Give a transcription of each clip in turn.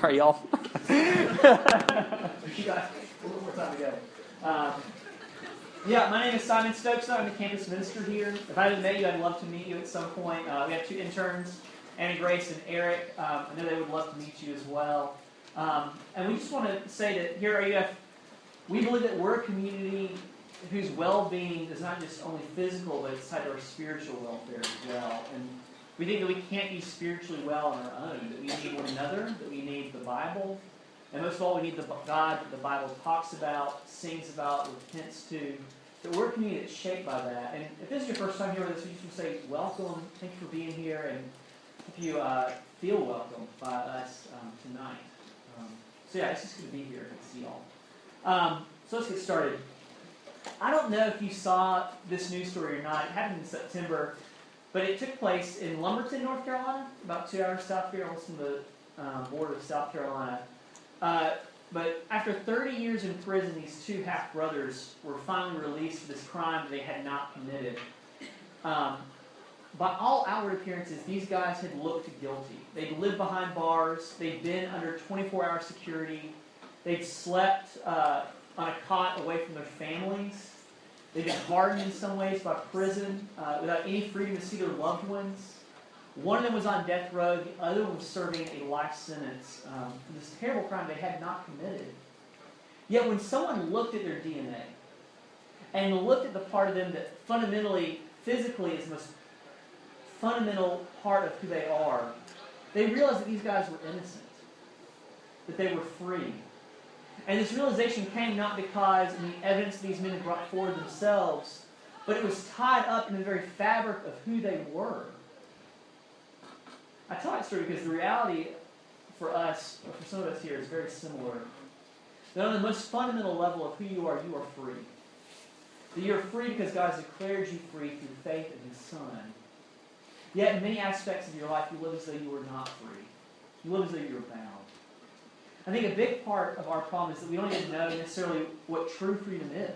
Sorry, y'all. Um, yeah, my name is Simon Stokes. I'm the campus minister here. If I haven't met you, I'd love to meet you at some point. Uh, we have two interns, Annie Grace and Eric. Um, I know they would love to meet you as well. Um, and we just want to say that here at RUF, we believe that we're a community whose well-being is not just only physical, but it's tied to our spiritual welfare as well. And we think that we can't be spiritually well on our own, that we need one another, that we need the Bible, and most of all, we need the God that the Bible talks about, sings about, repents to. That we're a community that's shaped by that. And if this is your first time here with us, we just want to say welcome. Thank you for being here, and hope you uh, feel welcome by us um, tonight. Um, so yeah, it's just good to be here. To see y'all. Um, so let's get started. I don't know if you saw this news story or not. It happened in September, but it took place in Lumberton, North Carolina, about two hours south here, almost from the um, border of South Carolina. Uh, but after 30 years in prison, these two half brothers were finally released for this crime they had not committed. Um, by all outward appearances, these guys had looked guilty. They'd lived behind bars, they'd been under 24 hour security, they'd slept uh, on a cot away from their families. They've been hardened in some ways by prison uh, without any freedom to see their loved ones. One of them was on death row, the other one was serving a life sentence um, for this terrible crime they had not committed. Yet when someone looked at their DNA and looked at the part of them that fundamentally, physically, is the most fundamental part of who they are, they realized that these guys were innocent, that they were free. And this realization came not because of the evidence these men had brought forward themselves, but it was tied up in the very fabric of who they were. I tell that story because the reality for us, or for some of us here, is very similar. That on the most fundamental level of who you are, you are free. That you're free because God has declared you free through faith in His Son. Yet in many aspects of your life, you live as though you are not free. You live as though you're bound. I think a big part of our problem is that we don't even know necessarily what true freedom is.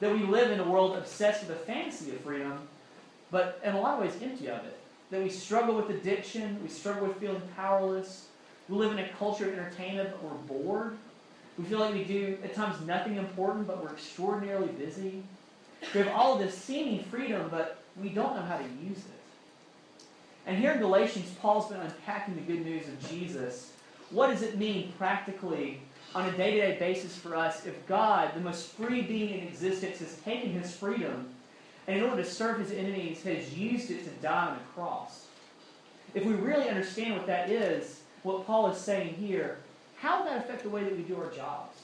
That we live in a world obsessed with the fantasy of freedom, but in a lot of ways empty of it that we struggle with addiction, we struggle with feeling powerless. We live in a culture of entertainment, but we're bored. We feel like we do, at times, nothing important, but we're extraordinarily busy. We have all this seeming freedom, but we don't know how to use it. And here in Galatians, Paul's been unpacking the good news of Jesus. What does it mean practically on a day to day basis for us if God, the most free being in existence, has taken his freedom and in order to serve his enemies, has used it to die on a cross. If we really understand what that is, what Paul is saying here, how would that affect the way that we do our jobs?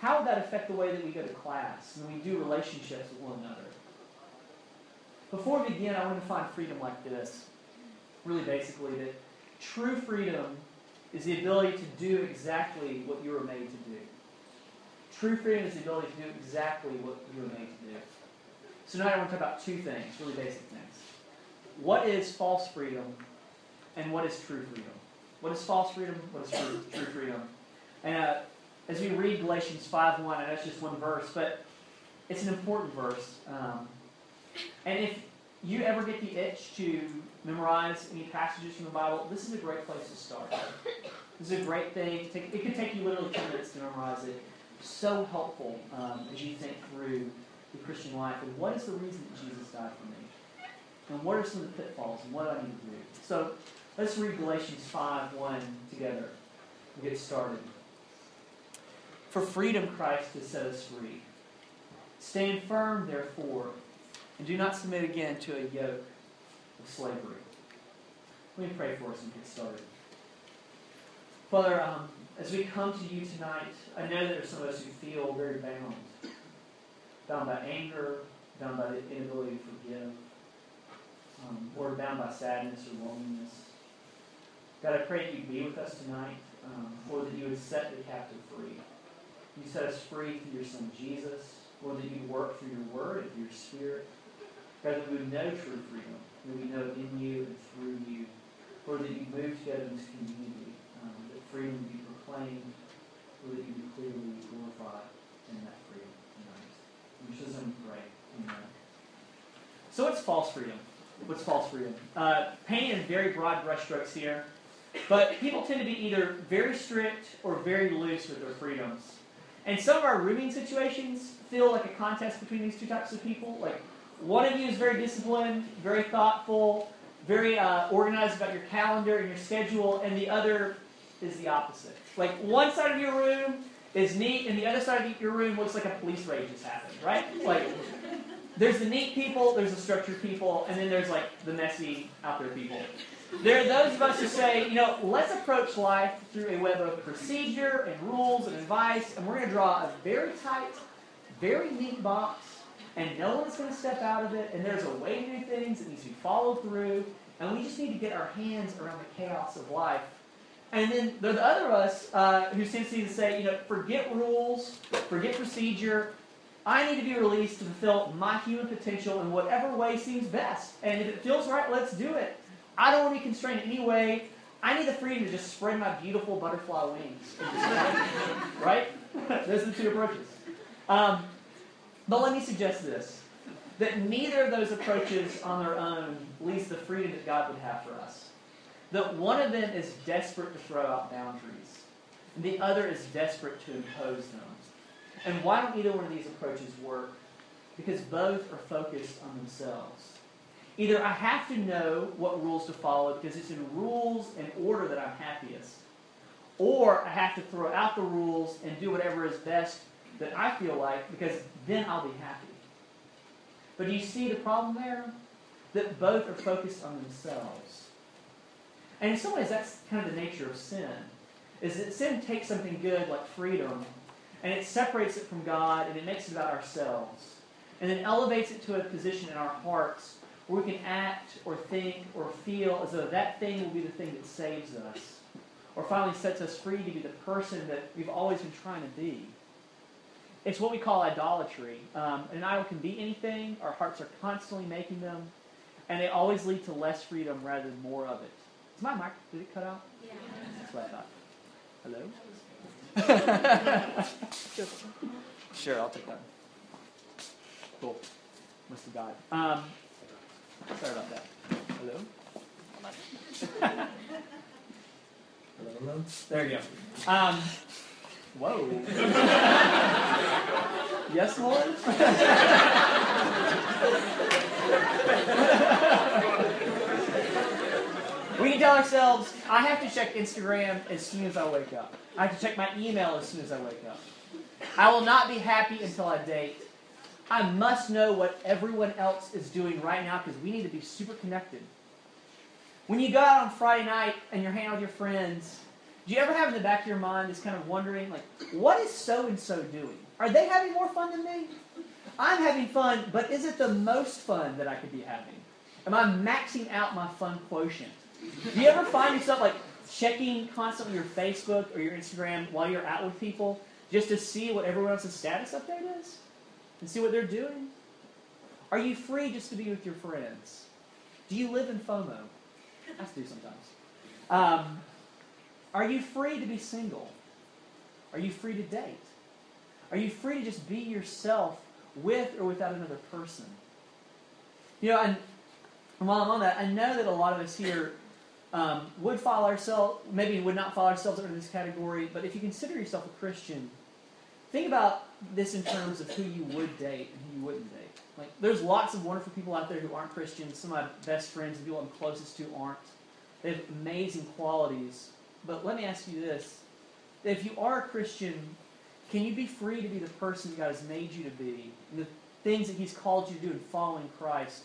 How would that affect the way that we go to class and we do relationships with one another? Before we begin, I want to find freedom like this. Really, basically, that true freedom is the ability to do exactly what you were made to do. True freedom is the ability to do exactly what you were made to do. So tonight I want to talk about two things, really basic things. What is false freedom and what is true freedom? What is false freedom? What is true, true freedom? And uh, as we read Galatians 5.1, I know just one verse, but it's an important verse. Um, and if you ever get the itch to memorize any passages from the Bible, this is a great place to start. This is a great thing. It could take you literally 10 minutes to memorize it. So helpful um, as you think through the Christian life and what is the reason that Jesus died for me? And what are some of the pitfalls and what do I need to do? So let's read Galatians 5 1 together. Get started. For freedom Christ has set us free. Stand firm, therefore, and do not submit again to a yoke of slavery. Let me pray for us and get started. Father, um, as we come to you tonight, I know that there are some of us who feel very bound bound by anger, bound by the inability to forgive, um, or bound by sadness or loneliness. God, I pray that you'd be with us tonight, um, Lord, that you would set the captive free. You set us free through your Son Jesus, Lord, that you work through your word and through your spirit. God, that we would know true freedom, that we know in you and through you. Lord, that you move together in this community, um, that freedom would be proclaimed, Lord, that you be clearly glorified in that freedom. which is great. Amen. So what's false freedom? What's false freedom? Uh, painting in very broad brushstrokes here. But people tend to be either very strict or very loose with their freedoms. And some of our rooming situations feel like a contest between these two types of people. Like, one of you is very disciplined, very thoughtful, very uh, organized about your calendar and your schedule, and the other is the opposite. Like, one side of your room is neat, and the other side of your room looks like a police raid just happened, right? Like, there's the neat people, there's the structured people, and then there's like the messy out there people. There are those of us who say, you know, let's approach life through a web of procedure and rules and advice, and we're going to draw a very tight, very neat box, and no one's going to step out of it, and there's a way to do things that needs to be followed through, and we just need to get our hands around the chaos of life. And then there are the other of us uh, who seems to say, you know, forget rules, forget procedure. I need to be released to fulfill my human potential in whatever way seems best. And if it feels right, let's do it. I don't want to be constrained in any way. I need the freedom to just spread my beautiful butterfly wings. right? Those are the two approaches. Um, but let me suggest this that neither of those approaches on their own leads the freedom that God would have for us. That one of them is desperate to throw out boundaries, and the other is desperate to impose them. And why don't either one of these approaches work? Because both are focused on themselves. Either I have to know what rules to follow because it's in rules and order that I'm happiest, or I have to throw out the rules and do whatever is best that I feel like because then I'll be happy. But do you see the problem there? That both are focused on themselves. And in some ways, that's kind of the nature of sin. Is that sin takes something good like freedom, and it separates it from God, and it makes it about ourselves, and then elevates it to a position in our hearts where we can act or think or feel as though that thing will be the thing that saves us, or finally sets us free to be the person that we've always been trying to be. It's what we call idolatry. Um, an idol can be anything. Our hearts are constantly making them, and they always lead to less freedom rather than more of it. Is my mic? Did it cut out? Yeah. That's what I thought. Hello. sure, I'll take that. Cool. Must have died. Um, sorry about that. Hello. Hello, hello. There you go. Um, whoa. yes, Lord? we can tell ourselves, I have to check Instagram as soon as I wake up. I have to check my email as soon as I wake up. I will not be happy until I date. I must know what everyone else is doing right now because we need to be super connected. When you go out on Friday night and you're hanging out with your friends, do you ever have in the back of your mind this kind of wondering, like, what is so and so doing? Are they having more fun than me? I'm having fun, but is it the most fun that I could be having? Am I maxing out my fun quotient? Do you ever find yourself like checking constantly your Facebook or your Instagram while you're out with people just to see what everyone else's status update is? And see what they're doing? Are you free just to be with your friends? Do you live in FOMO? I do sometimes. Um, are you free to be single? Are you free to date? Are you free to just be yourself with or without another person? You know, and while I'm on that, I know that a lot of us here um, would follow ourselves, maybe would not follow ourselves under this category, but if you consider yourself a Christian, think about this in terms of who you would date and who you wouldn't date. Like, there's lots of wonderful people out there who aren't Christians. Some of my best friends, the people I'm closest to, aren't. They have amazing qualities. But let me ask you this. If you are a Christian, can you be free to be the person God has made you to be, and the things that He's called you to do in following Christ,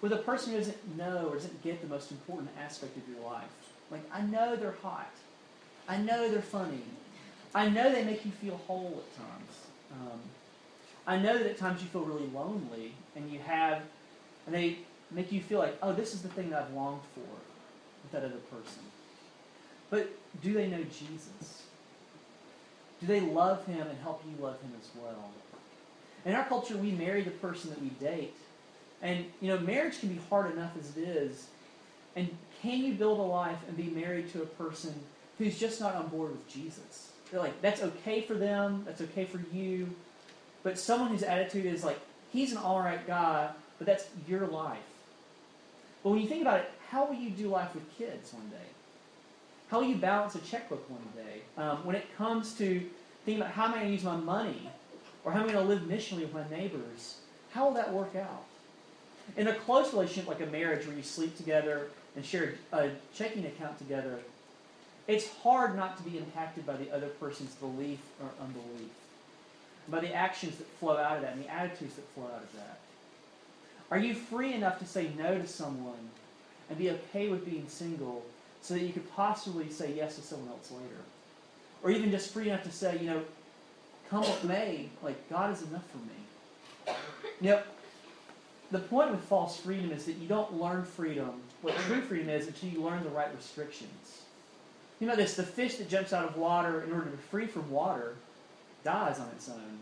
with a person who doesn't know or doesn't get the most important aspect of your life? Like, I know they're hot. I know they're funny. I know they make you feel whole at times. Um, I know that at times you feel really lonely, and you have, and they make you feel like, oh, this is the thing that I've longed for with that other person. But do they know Jesus? Do they love him and help you love him as well? In our culture, we marry the person that we date. And, you know, marriage can be hard enough as it is. And can you build a life and be married to a person who's just not on board with Jesus? They're like, that's okay for them, that's okay for you. But someone whose attitude is like, he's an alright guy, but that's your life. But when you think about it, how will you do life with kids one day? How you balance a checkbook one day? Um, when it comes to thinking about how am I going to use my money, or how am I going to live missionally with my neighbors, how will that work out? In a close relationship like a marriage where you sleep together and share a checking account together, it's hard not to be impacted by the other person's belief or unbelief, by the actions that flow out of that and the attitudes that flow out of that. Are you free enough to say no to someone and be okay with being single so that you could possibly say yes to someone else later? Or even just free enough to say, you know, come what may, like, God is enough for me. You know, the point with false freedom is that you don't learn freedom, what true freedom is, until you learn the right restrictions. You know this the fish that jumps out of water in order to be free from water dies on its own.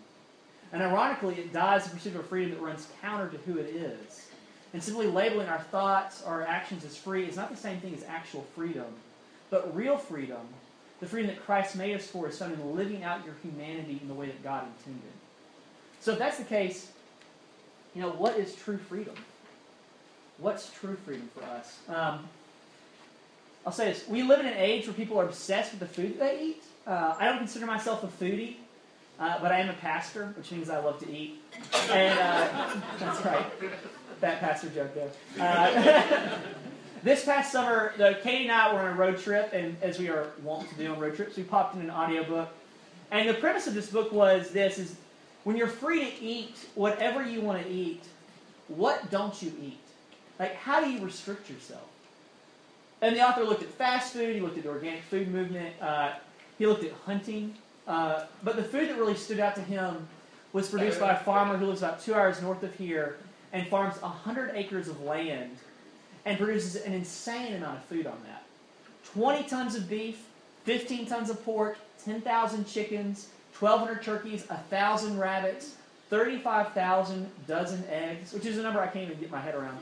And ironically, it dies in pursuit of a freedom that runs counter to who it is. And simply labeling our thoughts, or our actions as free is not the same thing as actual freedom. But real freedom, the freedom that Christ made us for, is found in living out your humanity in the way that God intended. So if that's the case, you know, what is true freedom? What's true freedom for us? Um, I'll say this. We live in an age where people are obsessed with the food that they eat. Uh, I don't consider myself a foodie, uh, but I am a pastor, which means I love to eat. And uh, that's right. That pastor joke there. Uh, this past summer, the, Katie and I were on a road trip, and as we are wont to do on road trips, we popped in an audiobook. And the premise of this book was this is when you're free to eat whatever you want to eat, what don't you eat? Like, how do you restrict yourself? And the author looked at fast food, he looked at the organic food movement, uh, he looked at hunting. Uh, but the food that really stood out to him was produced by a farmer who lives about two hours north of here and farms 100 acres of land and produces an insane amount of food on that 20 tons of beef, 15 tons of pork, 10,000 chickens, 1,200 turkeys, 1,000 rabbits, 35,000 dozen eggs, which is a number I can't even get my head around.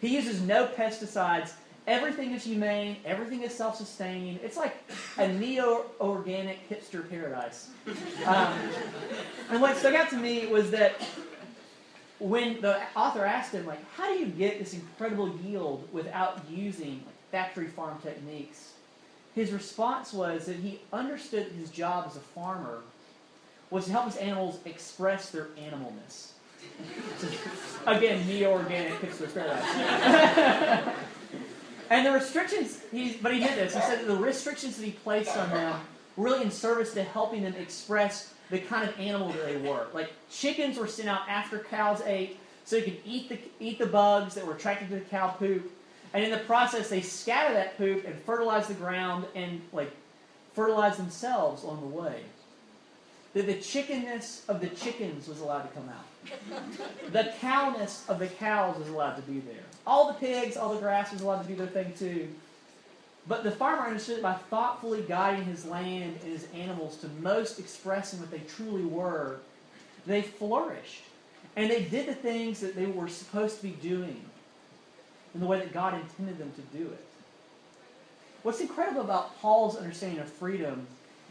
He uses no pesticides. Everything is humane. Everything is self-sustaining. It's like a neo-organic hipster paradise. Um, and what stuck out to me was that when the author asked him, like, how do you get this incredible yield without using like, factory farm techniques? His response was that he understood his job as a farmer was to help his animals express their animalness. Again, neo-organic hipster paradise. and the restrictions, but he did this. He said that the restrictions that he placed on them were really in service to helping them express the kind of animal that they were. Like chickens were sent out after cows ate, so you could eat the eat the bugs that were attracted to the cow poop. And in the process, they scatter that poop and fertilize the ground and like fertilize themselves along the way. That the chickenness of the chickens was allowed to come out. The cowness of the cows was allowed to be there. All the pigs, all the grass was allowed to do their thing too. But the farmer understood that by thoughtfully guiding his land and his animals to most expressing what they truly were, they flourished. And they did the things that they were supposed to be doing in the way that God intended them to do it. What's incredible about Paul's understanding of freedom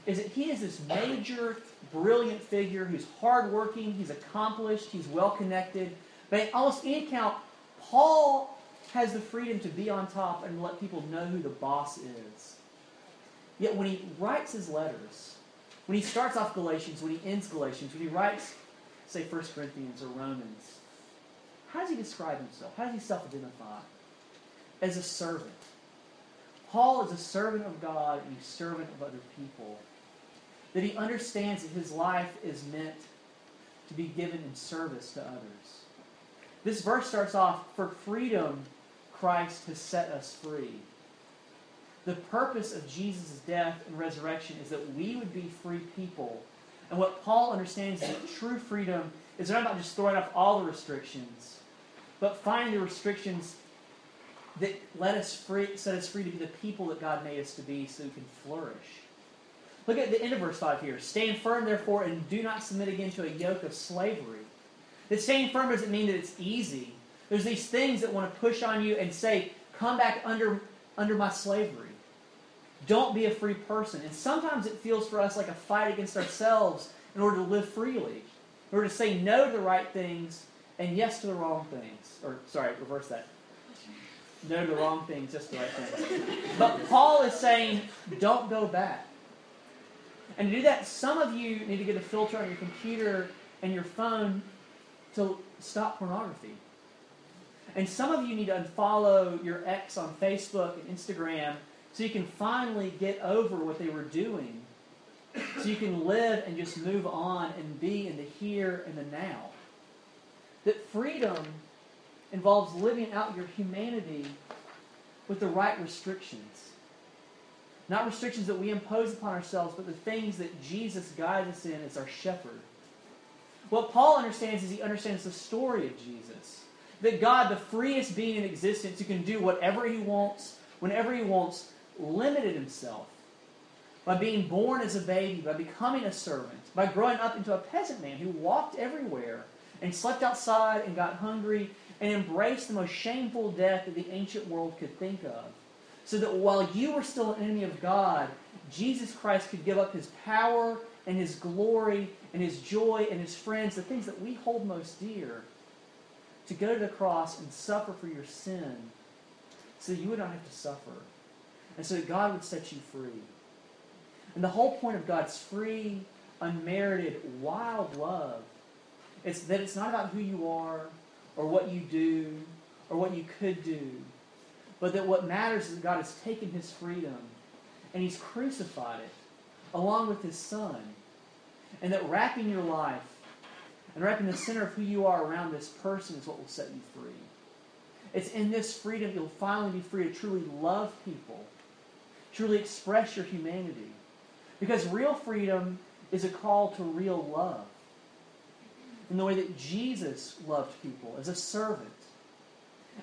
is that he is this major, brilliant figure who's hardworking, he's accomplished, he's well connected. But almost any count, Paul has the freedom to be on top and let people know who the boss is. Yet when he writes his letters, when he starts off Galatians, when he ends Galatians, when he writes, say, 1 Corinthians or Romans, how does he describe himself? How does he self identify? As a servant. Paul is a servant of God and a servant of other people. That he understands that his life is meant to be given in service to others. This verse starts off For freedom, Christ has set us free. The purpose of Jesus' death and resurrection is that we would be free people. And what Paul understands is that true freedom is not about just throwing off all the restrictions, but finding the restrictions that let us free, set us free to be the people that God made us to be so we can flourish. Look at the end of verse 5 here. Stand firm, therefore, and do not submit again to a yoke of slavery. That staying firm doesn't mean that it's easy. There's these things that want to push on you and say, come back under, under my slavery. Don't be a free person. And sometimes it feels for us like a fight against ourselves in order to live freely, in order to say no to the right things and yes to the wrong things. Or, sorry, reverse that. no to the wrong things, just the right things. But Paul is saying, don't go back. And to do that, some of you need to get a filter on your computer and your phone to stop pornography. And some of you need to unfollow your ex on Facebook and Instagram so you can finally get over what they were doing. So you can live and just move on and be in the here and the now. That freedom involves living out your humanity with the right restrictions. Not restrictions that we impose upon ourselves, but the things that Jesus guides us in as our shepherd. What Paul understands is he understands the story of Jesus. That God, the freest being in existence, who can do whatever he wants, whenever he wants, limited himself by being born as a baby, by becoming a servant, by growing up into a peasant man who walked everywhere and slept outside and got hungry and embraced the most shameful death that the ancient world could think of. So that while you were still an enemy of God, Jesus Christ could give up his power and his glory and his joy and his friends, the things that we hold most dear, to go to the cross and suffer for your sin so you would not have to suffer. And so that God would set you free. And the whole point of God's free, unmerited, wild love is that it's not about who you are or what you do or what you could do, but that what matters is that God has taken his freedom and he's crucified it along with his son. And that wrapping your life and wrapping the center of who you are around this person is what will set you free. It's in this freedom you'll finally be free to truly love people, truly express your humanity. Because real freedom is a call to real love. In the way that Jesus loved people as a servant.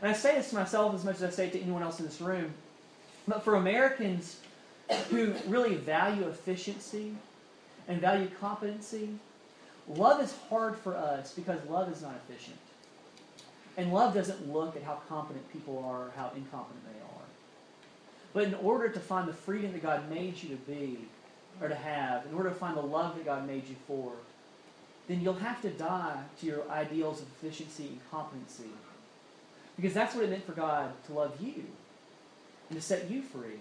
And I say this to myself as much as I say it to anyone else in this room. But for Americans who really value efficiency and value competency, love is hard for us because love is not efficient. And love doesn't look at how competent people are or how incompetent they are. But in order to find the freedom that God made you to be, or to have, in order to find the love that God made you for, then you'll have to die to your ideals of efficiency and competency. Because that's what it meant for God to love you and to set you free.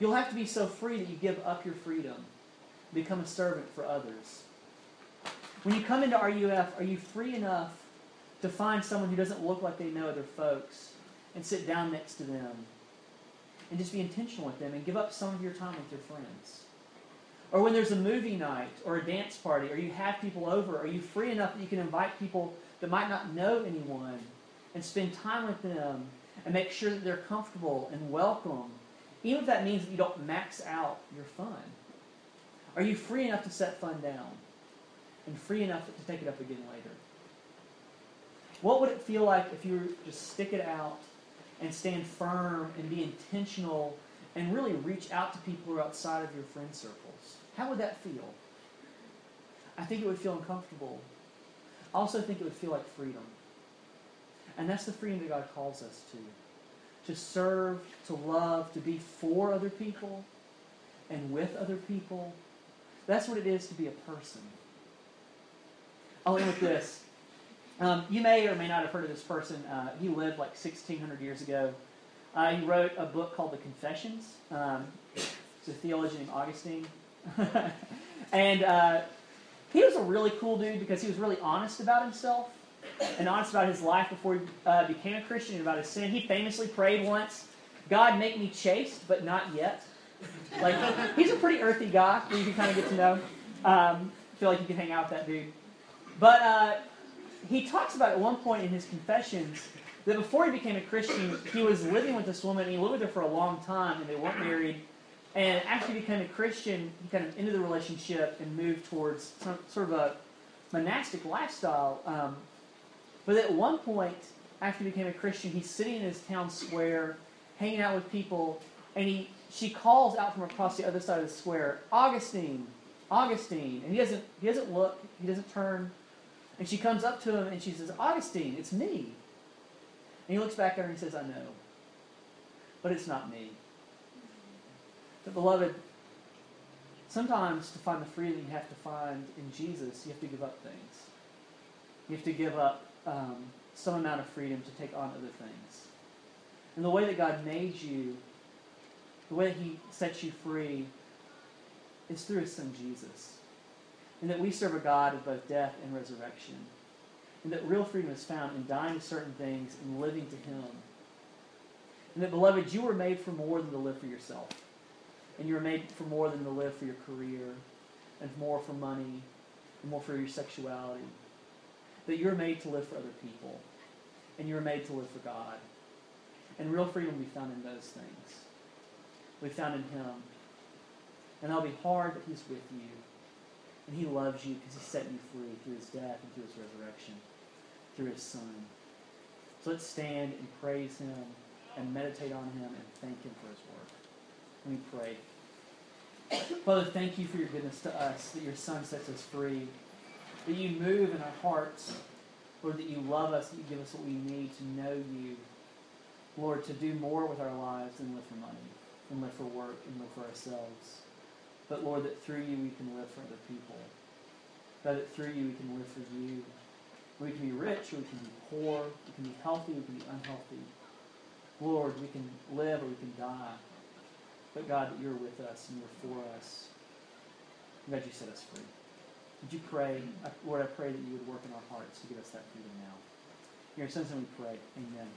You'll have to be so free that you give up your freedom, become a servant for others. When you come into RUF, are you free enough to find someone who doesn't look like they know other folks and sit down next to them and just be intentional with them and give up some of your time with your friends? Or when there's a movie night or a dance party or you have people over, are you free enough that you can invite people that might not know anyone and spend time with them and make sure that they're comfortable and welcome, even if that means that you don't max out your fun? Are you free enough to set fun down and free enough to take it up again later? What would it feel like if you were just stick it out and stand firm and be intentional and really reach out to people who are outside of your friend circles? How would that feel? I think it would feel uncomfortable. I also think it would feel like freedom. And that's the freedom that God calls us to. To serve, to love, to be for other people and with other people. That's what it is to be a person. I'll end with this. Um, you may or may not have heard of this person. Uh, he lived like 1,600 years ago. Uh, he wrote a book called The Confessions. Um, it's a theologian named Augustine. and uh, he was a really cool dude because he was really honest about himself and honest about his life before he uh, became a Christian and about his sin. He famously prayed once, God, make me chaste, but not yet. Like, he's a pretty earthy guy you can kind of get to know. Um, feel like you can hang out with that dude. But uh, he talks about at one point in his confessions that before he became a Christian, he was living with this woman, and he lived with her for a long time, and they weren't married. And he became a Christian, he kind of ended the relationship and moved towards some, sort of a monastic lifestyle. Um, but at one point, after he became a Christian, he's sitting in his town square, hanging out with people, and he she calls out from across the other side of the square, Augustine, Augustine, and he doesn't he doesn't look, he doesn't turn, and she comes up to him and she says, Augustine, it's me. And he looks back at her and he says, I know, but it's not me. But, beloved, sometimes to find the freedom you have to find in Jesus, you have to give up things. You have to give up um, some amount of freedom to take on other things. And the way that God made you, the way that He sets you free, is through His Son Jesus. And that we serve a God of both death and resurrection. And that real freedom is found in dying to certain things and living to Him. And that, beloved, you were made for more than to live for yourself. And you were made for more than to live for your career, and more for money, and more for your sexuality. That you were made to live for other people. And you were made to live for God. And real freedom will be found in those things. We found in Him. And that'll be hard, but He's with you. And He loves you because He set you free through His death and through His resurrection, through His Son. So let's stand and praise Him and meditate on Him and thank Him for His work. Let me pray. Father, thank you for your goodness to us, that your Son sets us free, that you move in our hearts, Lord, that you love us, that you give us what we need to know you. Lord, to do more with our lives than live for money, and live for work, and live for ourselves. But Lord, that through you we can live for other people. God, that through you we can live for you. We can be rich, we can be poor, we can be healthy, we can be unhealthy. Lord, we can live or we can die. But God, that you're with us and you're for us. God, you set us free. Would you pray? Lord, I pray that you would work in our hearts to give us that freedom now. In your son's name we pray. Amen.